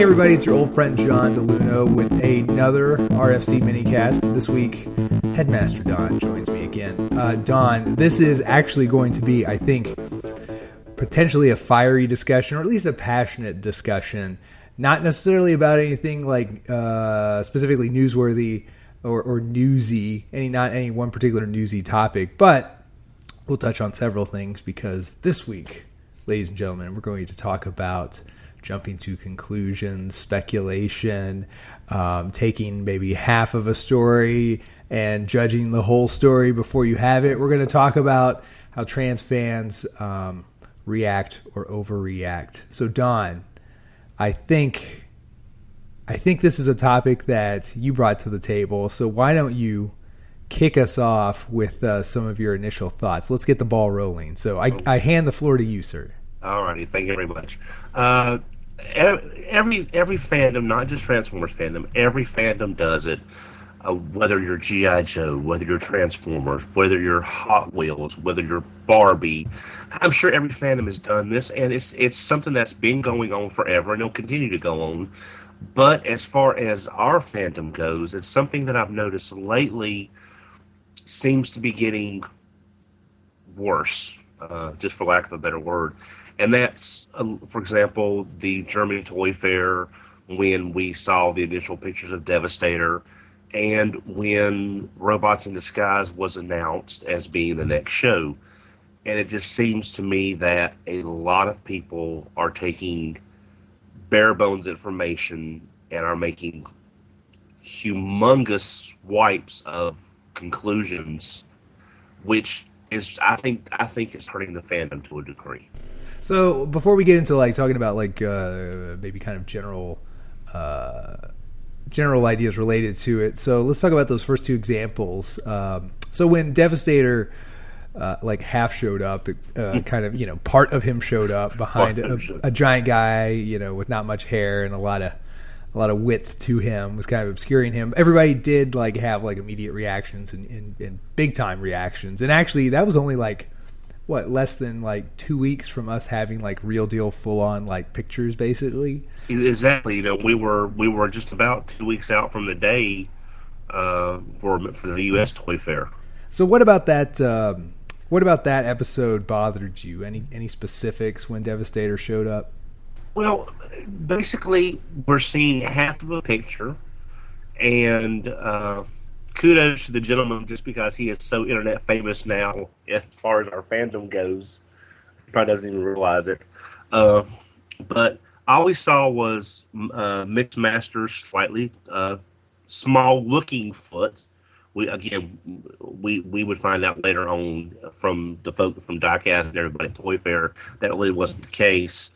Hey everybody, it's your old friend John DeLuno with another RFC minicast. This week, Headmaster Don joins me again. Uh, Don, this is actually going to be, I think, potentially a fiery discussion, or at least a passionate discussion. Not necessarily about anything like uh, specifically newsworthy or, or newsy, any not any one particular newsy topic, but we'll touch on several things because this week, ladies and gentlemen, we're going to talk about jumping to conclusions, speculation, um, taking maybe half of a story and judging the whole story before you have it. We're going to talk about how trans fans um, react or overreact. So, Don, I think I think this is a topic that you brought to the table. So why don't you kick us off with uh, some of your initial thoughts? Let's get the ball rolling. So I, I hand the floor to you, sir. All righty, thank you very much. Uh, every every fandom, not just Transformers fandom, every fandom does it. Uh, whether you're GI Joe, whether you're Transformers, whether you're Hot Wheels, whether you're Barbie, I'm sure every fandom has done this, and it's it's something that's been going on forever, and it'll continue to go on. But as far as our fandom goes, it's something that I've noticed lately seems to be getting worse, uh, just for lack of a better word. And that's, uh, for example, the Germany Toy Fair when we saw the initial pictures of Devastator and when Robots in Disguise was announced as being the next show. And it just seems to me that a lot of people are taking bare bones information and are making humongous wipes of conclusions, which is I think I think is hurting the fandom to a degree. So before we get into like talking about like uh, maybe kind of general uh, general ideas related to it, so let's talk about those first two examples. Um, so when Devastator uh, like half showed up, uh, hmm. kind of you know part of him showed up behind a, a, giant guy, you know, with not much hair and a lot of a lot of width to him was kind of obscuring him. Everybody did like have like immediate reactions and, and, and big time reactions, and actually that was only like what less than like two weeks from us having like real deal full on like pictures basically. Exactly, you know, we were we were just about two weeks out from the day uh, for for the U.S. Toy Fair. So what about that? Um, what about that episode bothered you? Any any specifics when Devastator showed up? Well, basically, we're seeing half of a picture, and uh, kudos to the gentleman just because he is so internet famous now as far as our fandom goes. He probably doesn't even realize it. Uh, but all we saw was uh, Mixmaster's slightly uh, small looking foot we again we we would find out later on from the folk from Diecast and everybody at Toy Fair that really wasn't the case.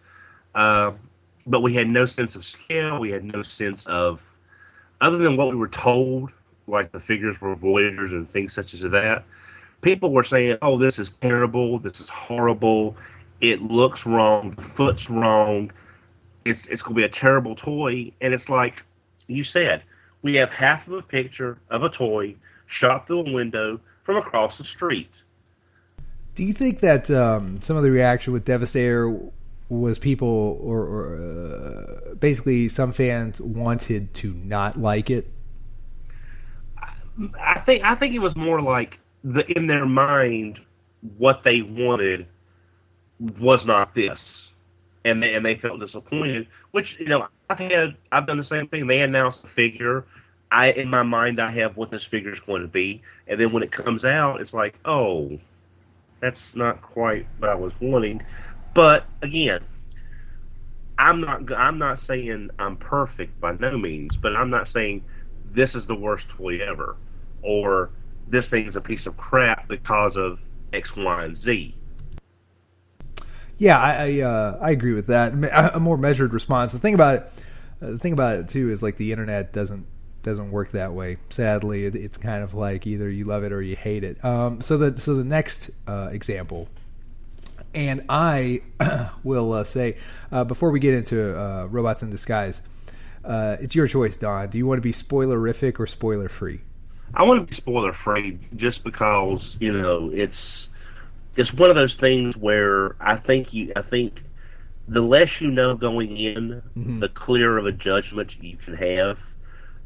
Uh, but we had no sense of scale. We had no sense of other than what we were told, like the figures were Voyagers and things such as that. People were saying, "Oh, this is terrible. This is horrible. It looks wrong. The foot's wrong. It's it's going to be a terrible toy." And it's like you said we have half of a picture of a toy shot through a window from across the street. Do you think that um, some of the reaction with Devastator was people, or, or uh, basically some fans wanted to not like it? I think I think it was more like the in their mind what they wanted was not this, and they, and they felt disappointed. Which you know I've had I've done the same thing. They announced the figure. I in my mind I have what this figure is going to be, and then when it comes out, it's like, oh, that's not quite what I was wanting. But again, I'm not I'm not saying I'm perfect by no means, but I'm not saying this is the worst toy ever, or this thing is a piece of crap because of X, Y, and Z. Yeah, I I, uh, I agree with that. A more measured response. The thing about it, uh, the thing about it too is like the internet doesn't doesn't work that way. Sadly, it's kind of like either you love it or you hate it. Um, so the so the next uh, example, and I will uh, say uh, before we get into robots in disguise, uh, it's your choice, Don. Do you want to be spoilerific or spoiler free? I want to be spoiler free, just because you know it's it's one of those things where I think you I think the less you know going in, mm-hmm. the clearer of a judgment you can have.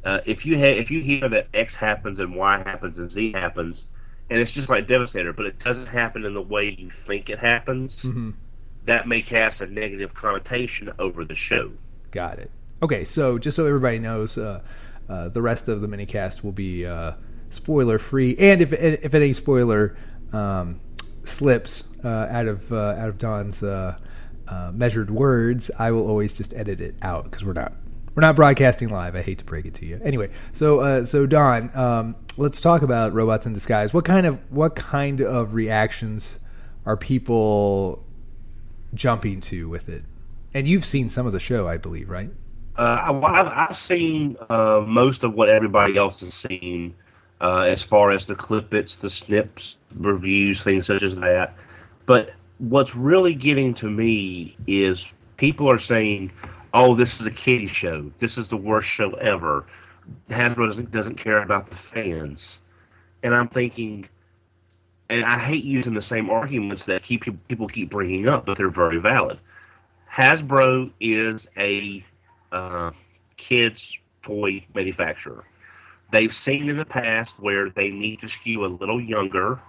Uh, if you ha- if you hear that X happens and Y happens and Z happens, and it's just like Devastator, but it doesn't happen in the way you think it happens, mm-hmm. that may cast a negative connotation over the show. Got it. Okay, so just so everybody knows, uh, uh, the rest of the minicast will be uh, spoiler free, and if if any spoiler um, slips uh, out of uh, out of Don's uh, measured words, I will always just edit it out because we're not we're not broadcasting live. I hate to break it to you. Anyway, so so Don, um, let's talk about robots in disguise. What kind of what kind of reactions are people jumping to with it? And you've seen some of the show, I believe, right? Uh, I've, I've seen uh, most of what everybody else has seen, uh, as far as the clippets, the snips, reviews, things such as that. But what's really getting to me is people are saying oh, this is a kiddie show. This is the worst show ever. Hasbro doesn't, doesn't care about the fans. And I'm thinking, and I hate using the same arguments that keep people keep bringing up, but they're very valid. Hasbro is a uh, kids toy manufacturer. They've seen in the past where they need to skew a little younger.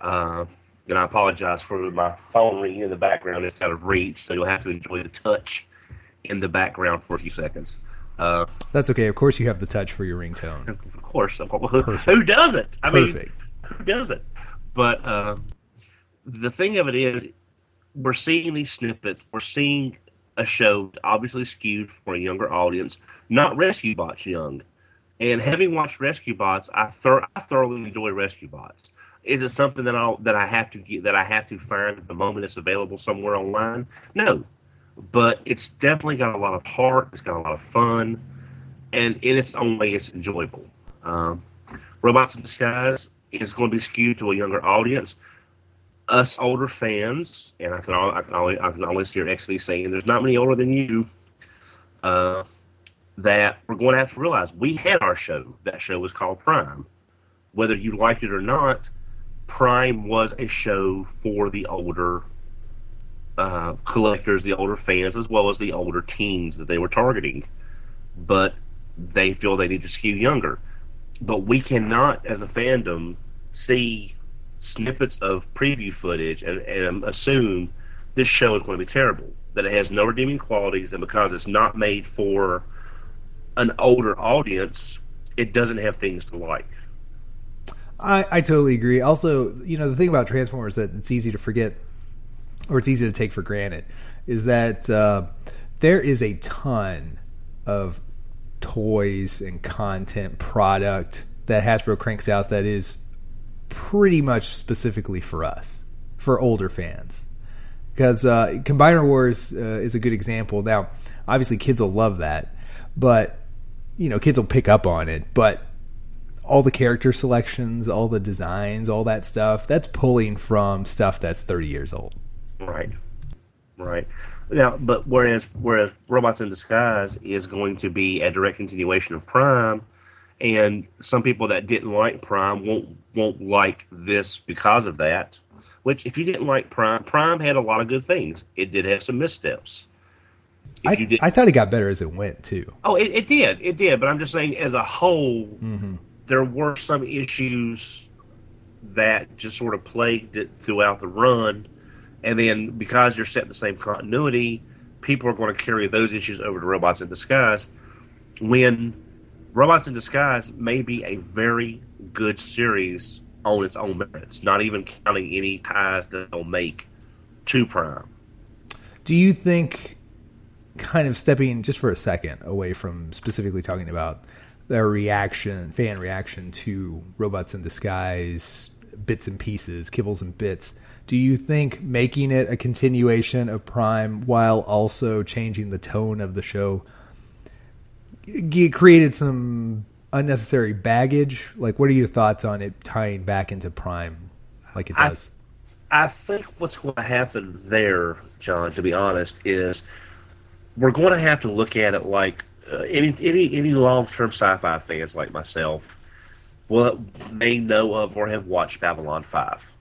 Uh, and I apologize for my phone ringing in the background. It's out of reach, so you'll have to enjoy the touch in the background for a few seconds. Uh, That's okay. Of course, you have the touch for your ringtone. Of course. Who, who does it? I Perfect. mean, who does it? But uh, the thing of it is, we're seeing these snippets. We're seeing a show obviously skewed for a younger audience, not Rescue Bots young. And having watched Rescue Bots, I, I thoroughly enjoy Rescue Bots. Is it something that I that I have to get that I have to find the moment it's available somewhere online? No, but it's definitely got a lot of heart. It's got a lot of fun, and in its own way, it's enjoyable. Um, Robots in Disguise is going to be skewed to a younger audience. Us older fans, and I can I can always, I can always hear XV saying, "There's not many older than you." Uh, that we're going to have to realize we had our show. That show was called Prime. Whether you liked it or not, Prime was a show for the older uh, collectors, the older fans, as well as the older teens that they were targeting. But they feel they need to skew younger. But we cannot, as a fandom, see snippets of preview footage and, and assume this show is going to be terrible. That it has no redeeming qualities, and because it's not made for an older audience, it doesn't have things to like. I, I totally agree. Also, you know, the thing about Transformers that it's easy to forget or it's easy to take for granted, is that uh, there is a ton of toys and content product that Hasbro cranks out that is pretty much specifically for us, for older fans. Because uh, Combiner Wars uh, is a good example. Now, obviously, kids will love that, but you know, kids will pick up on it. But all the character selections, all the designs, all that stuff, that's pulling from stuff that's 30 years old. Right. Right. Now, but whereas whereas Robots in Disguise is going to be a direct continuation of Prime, and some people that didn't like Prime won't won't like this because of that. Which, if you didn't like Prime, Prime had a lot of good things. It did have some missteps. I, I thought it got better as it went too. Oh, it, it did, it did. But I'm just saying, as a whole, mm-hmm. there were some issues that just sort of plagued it throughout the run and then because you're set the same continuity, people are going to carry those issues over to Robots in Disguise. When Robots in Disguise may be a very good series on its own merits, not even counting any ties that they'll make to Prime. Do you think, kind of stepping just for a second away from specifically talking about their reaction, fan reaction to Robots in Disguise, bits and pieces, kibbles and bits, do you think making it a continuation of Prime while also changing the tone of the show created some unnecessary baggage? Like, what are your thoughts on it tying back into Prime like it does? I, I think what's going to happen there, John, to be honest, is we're going to have to look at it like uh, any any any long term sci-fi fans like myself will may know of or have watched Babylon Five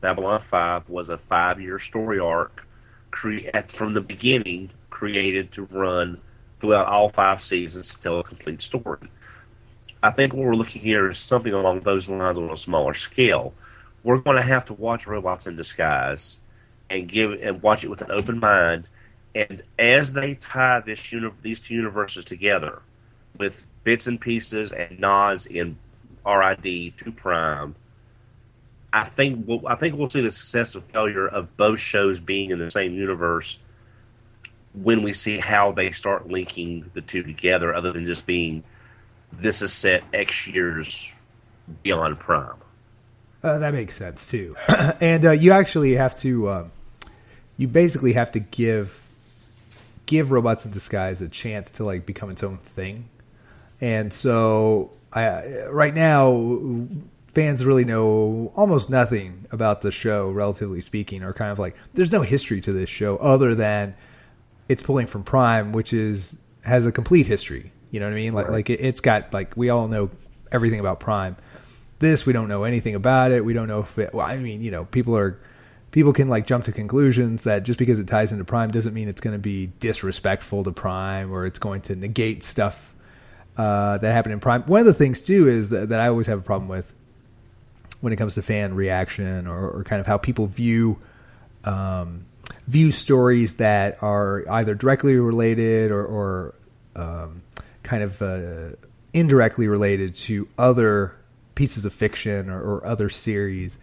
Babylon 5 was a five year story arc create from the beginning created to run throughout all five seasons to tell a complete story. I think what we're looking here is something along those lines on a smaller scale. We're going to have to watch Robots in Disguise and give and watch it with an open mind. And as they tie this uni- these two universes together with bits and pieces and nods in RID to Prime, I think we'll, I think we'll see the success or failure of both shows being in the same universe when we see how they start linking the two together, other than just being this is set X years beyond Prime. Uh, that makes sense too, and uh, you actually have to, uh, you basically have to give give Robots in Disguise a chance to like become its own thing, and so I, right now fans really know almost nothing about the show, relatively speaking, or kind of like there's no history to this show other than it's pulling from Prime, which is has a complete history. You know what I mean? Like, right. like it, it's got like we all know everything about Prime. This we don't know anything about it. We don't know if it. Well, I mean, you know, people are people can like jump to conclusions that just because it ties into Prime doesn't mean it's going to be disrespectful to Prime or it's going to negate stuff uh, that happened in Prime. One of the things too is that, that, I always have a problem with when it comes to fan reaction or, or kind of how people view um, view stories that are either directly related or, or um, kind of uh, indirectly related to other pieces of fiction or, or other series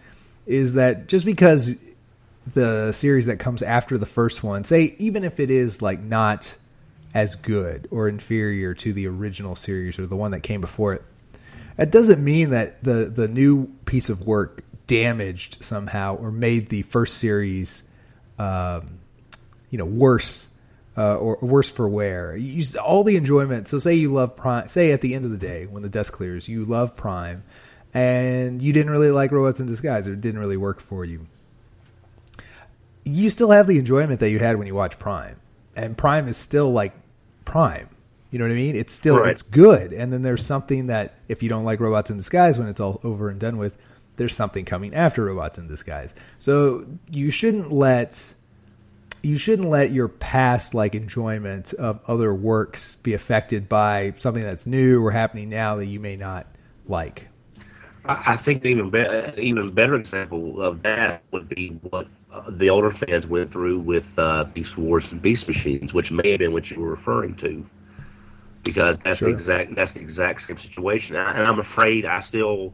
is that just because the series that comes after the first one, say even if it is like not as good or inferior to the original series or the one that came before it, that doesn't mean that the the new piece of work damaged somehow or made the first series, um, you know, worse uh, or worse for wear. You use all the enjoyment. So say you love Prime. Say at the end of the day when the dust clears, you love Prime, and you didn't really like Robots in Disguise, or it didn't really work for you. You still have the enjoyment that you had when you watched Prime, and Prime is still like Prime. You know what I mean? It's still right. it's good. And then there's something that if you don't like Robots in Disguise when it's all over and done with, there's something coming after Robots in Disguise. So you shouldn't let you shouldn't let your past like enjoyment of other works be affected by something that's new or happening now that you may not like. I think even be- even better example of that would be what uh, the older fans went through with uh, Beast Wars and Beast Machines, which may have been what you were referring to, because that's sure. the exact that's the exact same situation. And I'm afraid I still,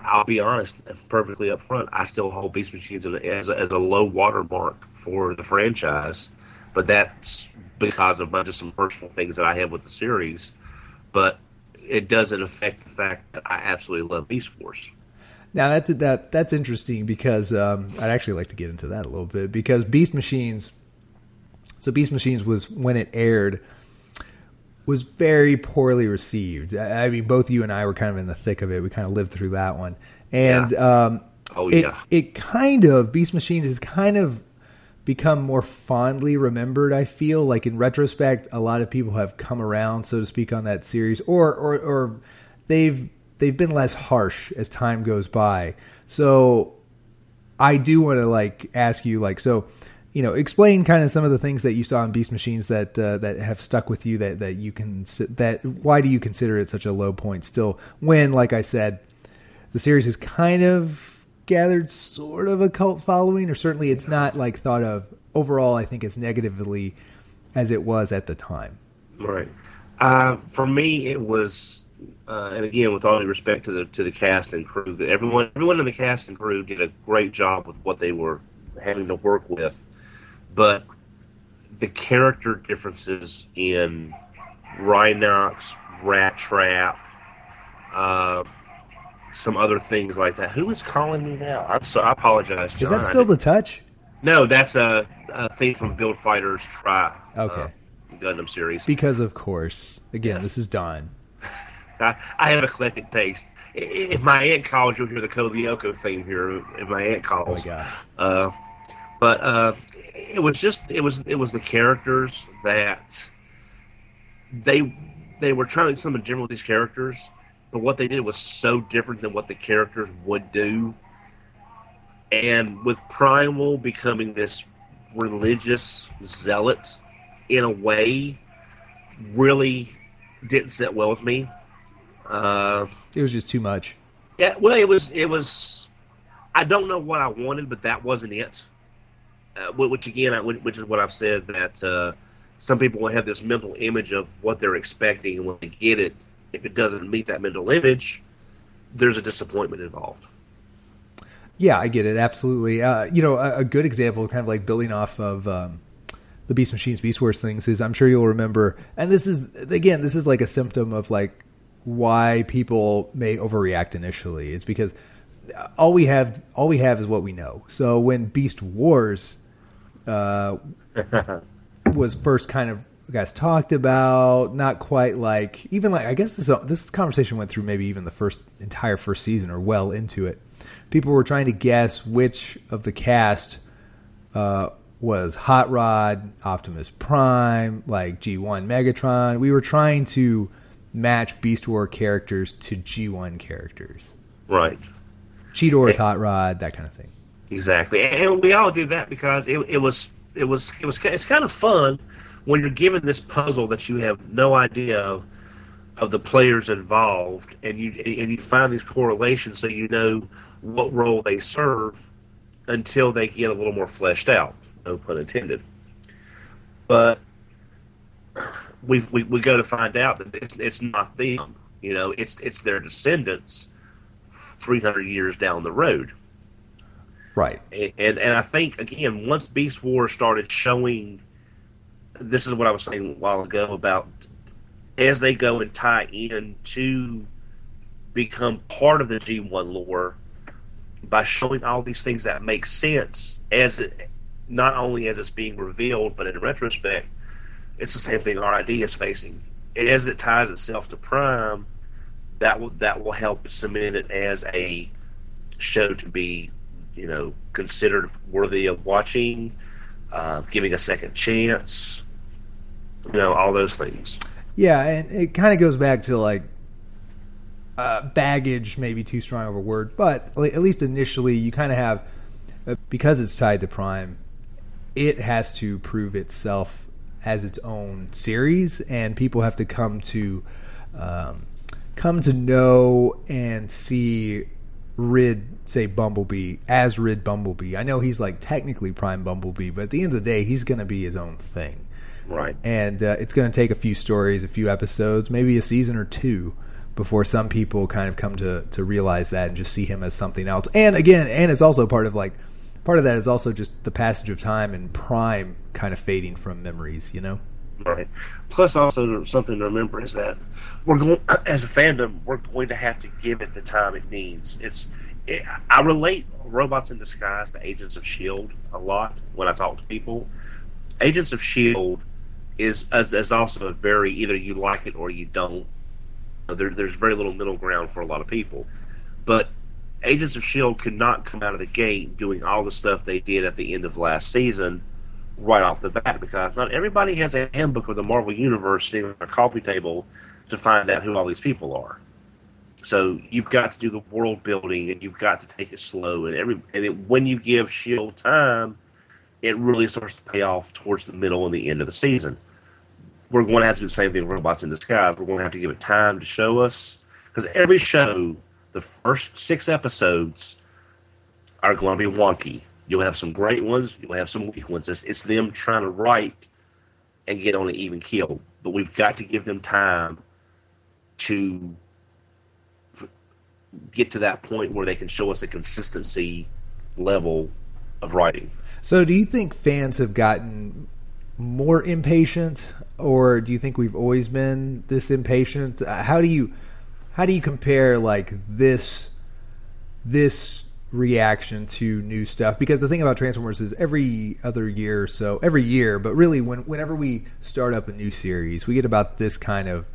I'll be honest, perfectly upfront, I still hold Beast Machines as a, as a low watermark for the franchise, but that's because of just some personal things that I have with the series. But it doesn't affect the fact that I absolutely love Beast Wars. Now that's that that's interesting because um, I'd actually like to get into that a little bit because Beast Machines. So Beast Machines was when it aired was very poorly received. I mean, both you and I were kind of in the thick of it. We kind of lived through that one, and yeah. um, oh yeah, it, it kind of Beast Machines has kind of become more fondly remembered. I feel like in retrospect, a lot of people have come around, so to speak, on that series, or or, or they've they've been less harsh as time goes by. So I do want to like ask you, like, so you know, explain kind of some of the things that you saw in Beast Machines that uh, that have stuck with you. That that you can that why do you consider it such a low point still? When, like I said, the series is kind of gathered sort of a cult following, or certainly it's not like thought of overall. I think as negatively as it was at the time. Right. Uh, for me, it was, uh, and again, with all due respect to the to the cast and crew, everyone everyone in the cast and crew did a great job with what they were having to work with, but the character differences in Rhinox, Rat Trap, uh, some other things like that. Who is calling me now? I'm so I apologize. John. Is that still the touch? No, that's a, a thing from Build Fighters Try. Okay. Uh, Gundam series. Because of course, again, yes. this is Don. I, I have eclectic taste. If my aunt calls, you'll hear the Code Lyoko theme here. If my aunt calls, oh my gosh. Uh, but uh, it was just it was it was the characters that they they were trying to some general with these characters but what they did was so different than what the characters would do. And with Primal becoming this religious zealot in a way really didn't sit well with me. Uh, it was just too much. Yeah, well, it was. It was. I don't know what I wanted, but that wasn't it. Uh, which again, which is what I've said that uh, some people will have this mental image of what they're expecting, and when they get it, if it doesn't meet that mental image, there's a disappointment involved. Yeah, I get it absolutely. Uh, you know, a, a, good example, kind of like building off of um, the Beast Machines, Beast Wars things, is I'm sure you'll remember, and this is again, this is like a symptom of like why people may overreact initially. It's because all we have, all we have is what we know. So when Beast Wars uh, was first kind of guys talked about, not quite like even like I guess this this conversation went through maybe even the first entire first season or well into it. People were trying to guess which of the cast uh, was Hot Rod, Optimus Prime, like G1 Megatron. We were trying to match Beast War characters to G1 characters. Right. Cheetor's Hot Rod, that kind of thing. Exactly, and we all did that because it, it was it was it was it's kind of fun when you're given this puzzle that you have no idea of, of the players involved, and you and you find these correlations so you know what role they serve until they get a little more fleshed out. No pun intended. But we we, we go to find out that it's, it's not them. You know, it's it's their descendants, three hundred years down the road. Right. And and I think again, once Beast Wars started showing, this is what I was saying a while ago about as they go and tie in to become part of the G1 lore by showing all these things that make sense as it, not only as it's being revealed, but in retrospect, it's the same thing RID is facing. As it ties itself to Prime, that will that will help cement it as a show to be you know, considered worthy of watching, uh, giving a second chance, you know, all those things. Yeah, and it kind of goes back to like uh, baggage, maybe too strong of a word, but at least initially, you kind of have uh, because it's tied to Prime, it has to prove itself as its own series, and people have to come to um, come to know and see rid say Bumblebee as rid Bumblebee. I know he's like technically Prime Bumblebee, but at the end of the day, he's going to be his own thing. Right. And uh, it's going to take a few stories, a few episodes, maybe a season or two before some people kind of come to to realize that and just see him as something else. And again, and it's also part of like part of that is also just the passage of time and Prime kind of fading from memories, you know. Right. Plus, also something to remember is that we're going as a fandom, we're going to have to give it the time it needs. It's it, I relate robots in disguise to Agents of Shield a lot when I talk to people. Agents of Shield is is, is also a very either you like it or you don't. There, there's very little middle ground for a lot of people, but Agents of Shield could not come out of the gate doing all the stuff they did at the end of last season right off the bat because not everybody has a handbook of the Marvel Universe sitting on a coffee table to find out who all these people are. So you've got to do the world building and you've got to take it slow and every and it, when you give Shield time, it really starts to pay off towards the middle and the end of the season. We're going to have to do the same thing with Robots in Disguise. We're going to have to give it time to show us because every show, the first six episodes are going to be wonky You'll have some great ones. You'll have some weak ones. It's, it's them trying to write and get on an even keel. But we've got to give them time to get to that point where they can show us a consistency level of writing. So, do you think fans have gotten more impatient, or do you think we've always been this impatient? How do you how do you compare like this this reaction to new stuff because the thing about Transformers is every other year or so, every year, but really when whenever we start up a new series, we get about this kind of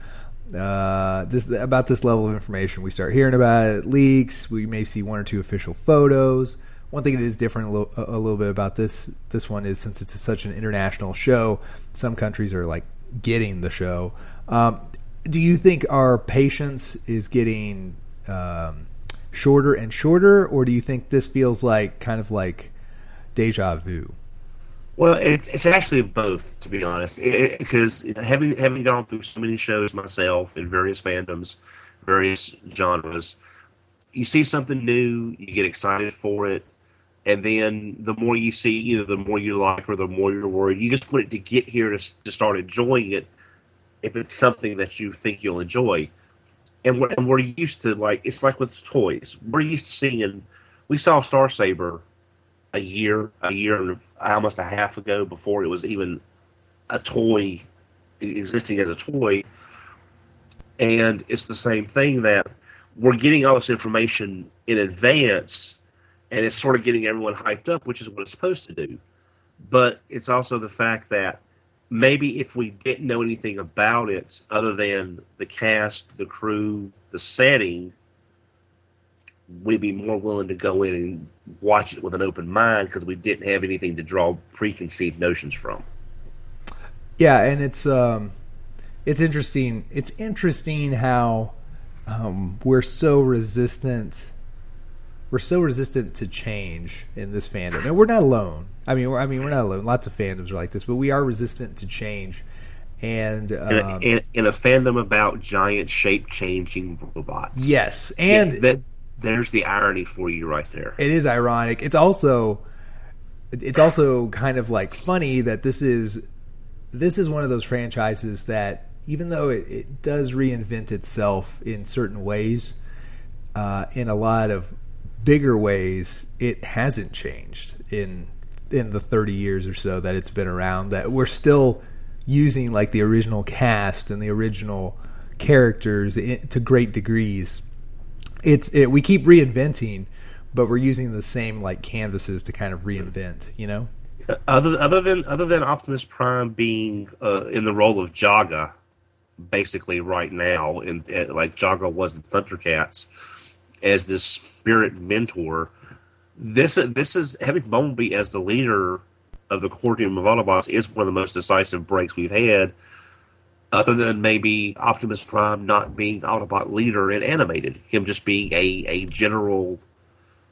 uh, this about this level of information. We start hearing about it, leaks. We may see one or two official photos. One thing that is different a little, a little bit about this this one is since it's such an international show, some countries are like getting the show. Um, do you think our patience is getting um, shorter and shorter, or do you think this feels like kind of like deja vu? Well, it's it's actually both, to be honest, because having having gone through so many shows myself in various fandoms, various genres, you see something new, you get excited for it, and then the more you see, either the more you like or the more you're worried. You just want it to get here to to start enjoying it. If it's something that you think you'll enjoy, and we're and we're used to like it's like with toys. We're used to seeing. We saw Star Saber a year, a year and almost a half ago before it was even a toy existing as a toy. And it's the same thing that we're getting all this information in advance and it's sort of getting everyone hyped up, which is what it's supposed to do. But it's also the fact that maybe if we didn't know anything about it other than the cast, the crew, the setting, we'd be more willing to go in and watch it with an open mind because we didn't have anything to draw preconceived notions from. Yeah, and it's um, it's interesting. It's interesting how um, we're so resistant. We're so resistant to change in this fandom, and we're not alone. I mean, we're, I mean, we're not alone. Lots of fandoms are like this, but we are resistant to change. And um, in, a, um, in, in, a, fandom about giant shape changing robots, yes, and yeah, that there's the irony for you right there. It is ironic. It's also it's also kind of like funny that this is this is one of those franchises that even though it, it does reinvent itself in certain ways, uh, in a lot of bigger ways, it hasn't changed in in the 30 years or so that it's been around. That we're still using like the original cast and the original characters in, to great degrees it's it, we keep reinventing, but we're using the same like canvases to kind of reinvent. You know. Other other than other than Optimus Prime being uh, in the role of Jaga, basically right now, in like Jaga was in Thundercats, as this spirit mentor. This this is having Bumblebee as the leader of the team of Autobots is one of the most decisive breaks we've had other than maybe Optimus Prime not being Autobot leader and animated, him just being a, a general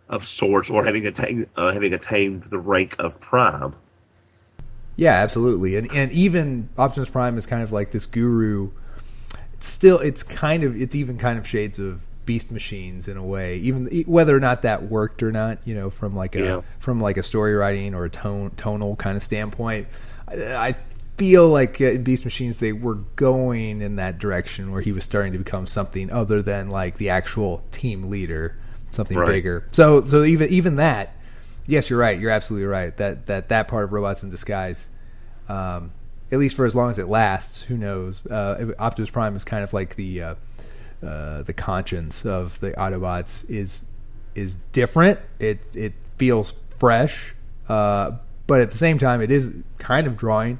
of sorts, or having attained uh, having attained the rank of Prime. Yeah, absolutely, and and even Optimus Prime is kind of like this guru. It's still, it's kind of, it's even kind of shades of Beast Machines in a way, even whether or not that worked or not. You know, from like a yeah. from like a story writing or a tone tonal kind of standpoint. I, I feel like uh, in Beast Machines they were going in that direction where he was starting to become something other than like the actual team leader, something right. bigger. So so even even that, yes, you're right. You're absolutely right. That that that part of Robots in Disguise, um, at least for as long as it lasts, who knows? Uh, Optimus Prime is kind of like the uh, uh, the conscience of the Autobots is is different. It it feels fresh, uh, but at the same time, it is kind of drawing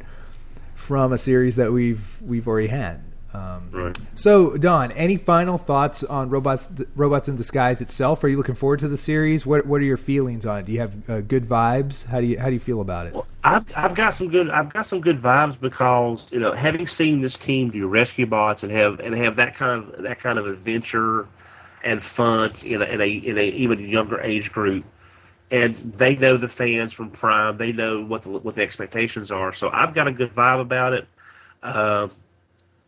from a series that we've we've already had. Um, right. So, Don, any final thoughts on robots robots in disguise itself? Are you looking forward to the series? What What are your feelings on it? Do you have uh, good vibes? How do you How do you feel about it? Well, I've I've got some good I've got some good vibes because you know having seen this team do rescue bots and have and have that kind of that kind of adventure and fun in a in a, in a even younger age group and they know the fans from Prime. They know what the what the expectations are. So I've got a good vibe about it. Uh,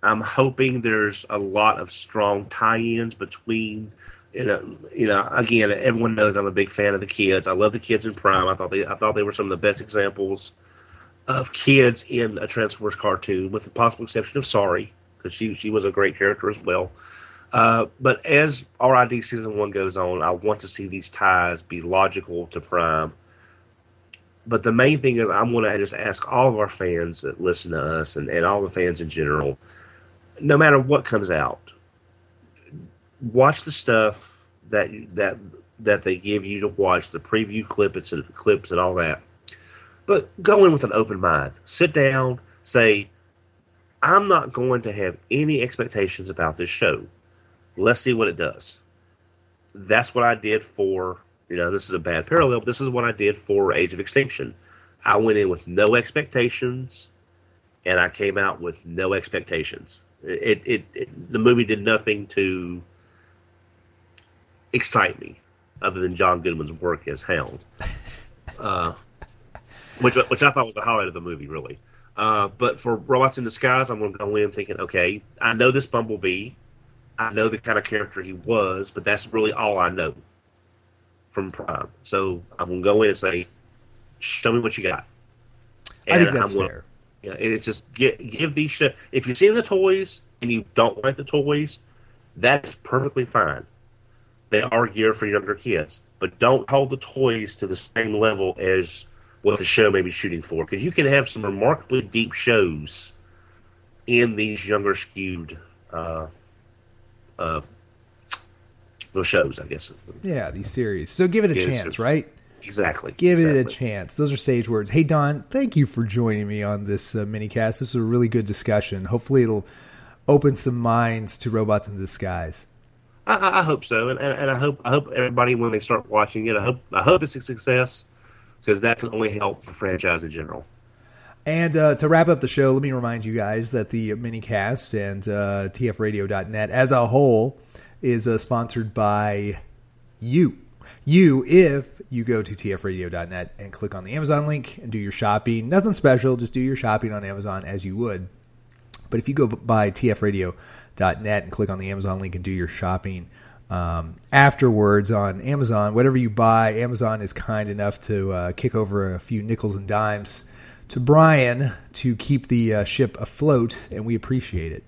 I'm hoping there's a lot of strong tie-ins between. You know, you know, again, everyone knows I'm a big fan of the kids. I love the kids in Prime. I thought they, I thought they were some of the best examples of kids in a Transformers cartoon, with the possible exception of Sari, because she she was a great character as well. Uh, but as RID season one goes on, I want to see these ties be logical to Prime. But the main thing is, I'm going to just ask all of our fans that listen to us and, and all the fans in general, no matter what comes out, watch the stuff that that that they give you to watch, the preview clips and clips and all that. But go in with an open mind. Sit down, say, I'm not going to have any expectations about this show. Let's see what it does. That's what I did for, you know, this is a bad parallel, but this is what I did for Age of Extinction. I went in with no expectations, and I came out with no expectations. It, it, it the movie did nothing to excite me, other than John Goodman's work as Hound. Uh, which which I thought was the highlight of the movie, really. Uh, but for Robots in Disguise, I'm going to go in thinking, okay, I know this Bumblebee, I know the kind of character he was, but that's really all I know from Prime. So I'm going to go in and say, show me what you got. And I think that's gonna, fair. Yeah, it's just give, give these sh- if you've seen the toys and you don't like the toys, that's perfectly fine. They are geared for younger kids, but don't hold the toys to the same level as what the show may be shooting for, because you can have some remarkably deep shows in these younger skewed uh, uh, shows, I guess. Yeah, these series. So give it a yeah, chance, right? Exactly. Give exactly. it a chance. Those are sage words. Hey, Don, thank you for joining me on this uh, mini cast. This was a really good discussion. Hopefully, it'll open some minds to robots in disguise. I, I hope so, and, and, and, I hope I hope everybody when they start watching it, I hope I hope it's a success because that can only help the franchise in general. And uh, to wrap up the show, let me remind you guys that the mini cast and uh, TFRadio.net as a whole is uh, sponsored by you. You, if you go to tfradio.net and click on the Amazon link and do your shopping, nothing special, just do your shopping on Amazon as you would. But if you go by tfradio.net and click on the Amazon link and do your shopping um, afterwards on Amazon, whatever you buy, Amazon is kind enough to uh, kick over a few nickels and dimes to Brian to keep the uh, ship afloat, and we appreciate it.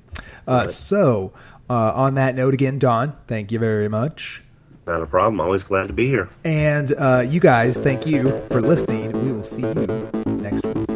Uh, so, uh, on that note, again, Don, thank you very much. Not a problem. Always glad to be here. And uh, you guys, thank you for listening. We will see you next week.